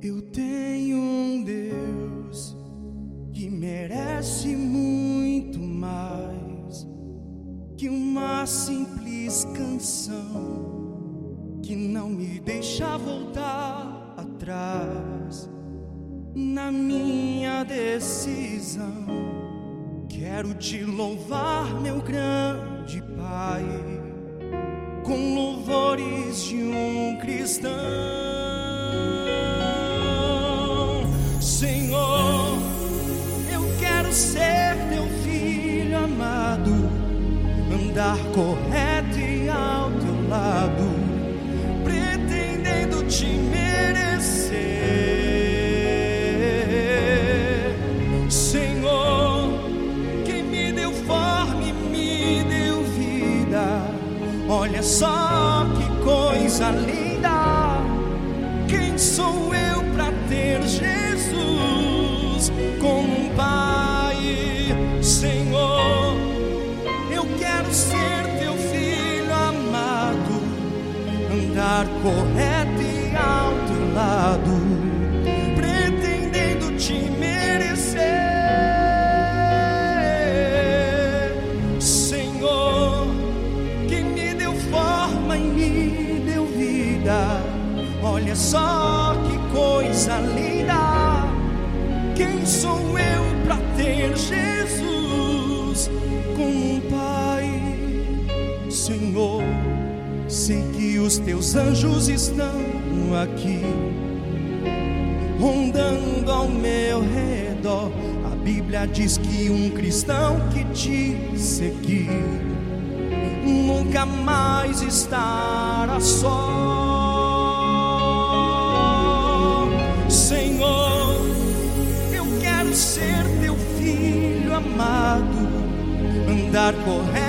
Eu tenho um Deus que merece muito mais que uma simples canção que não me deixa voltar atrás na minha decisão. Quero te louvar, meu grande Pai, com louvores de um cristão. Andar correto e ao teu lado, pretendendo te merecer. Senhor, quem me deu forma e me deu vida, olha só correto e ao lado, pretendendo te merecer, Senhor. Que me deu forma e me deu vida. Olha só que coisa linda quem sou eu sei que os teus anjos estão aqui, rondando ao meu redor. A Bíblia diz que um cristão que te seguir nunca mais estará só. amado, andar correto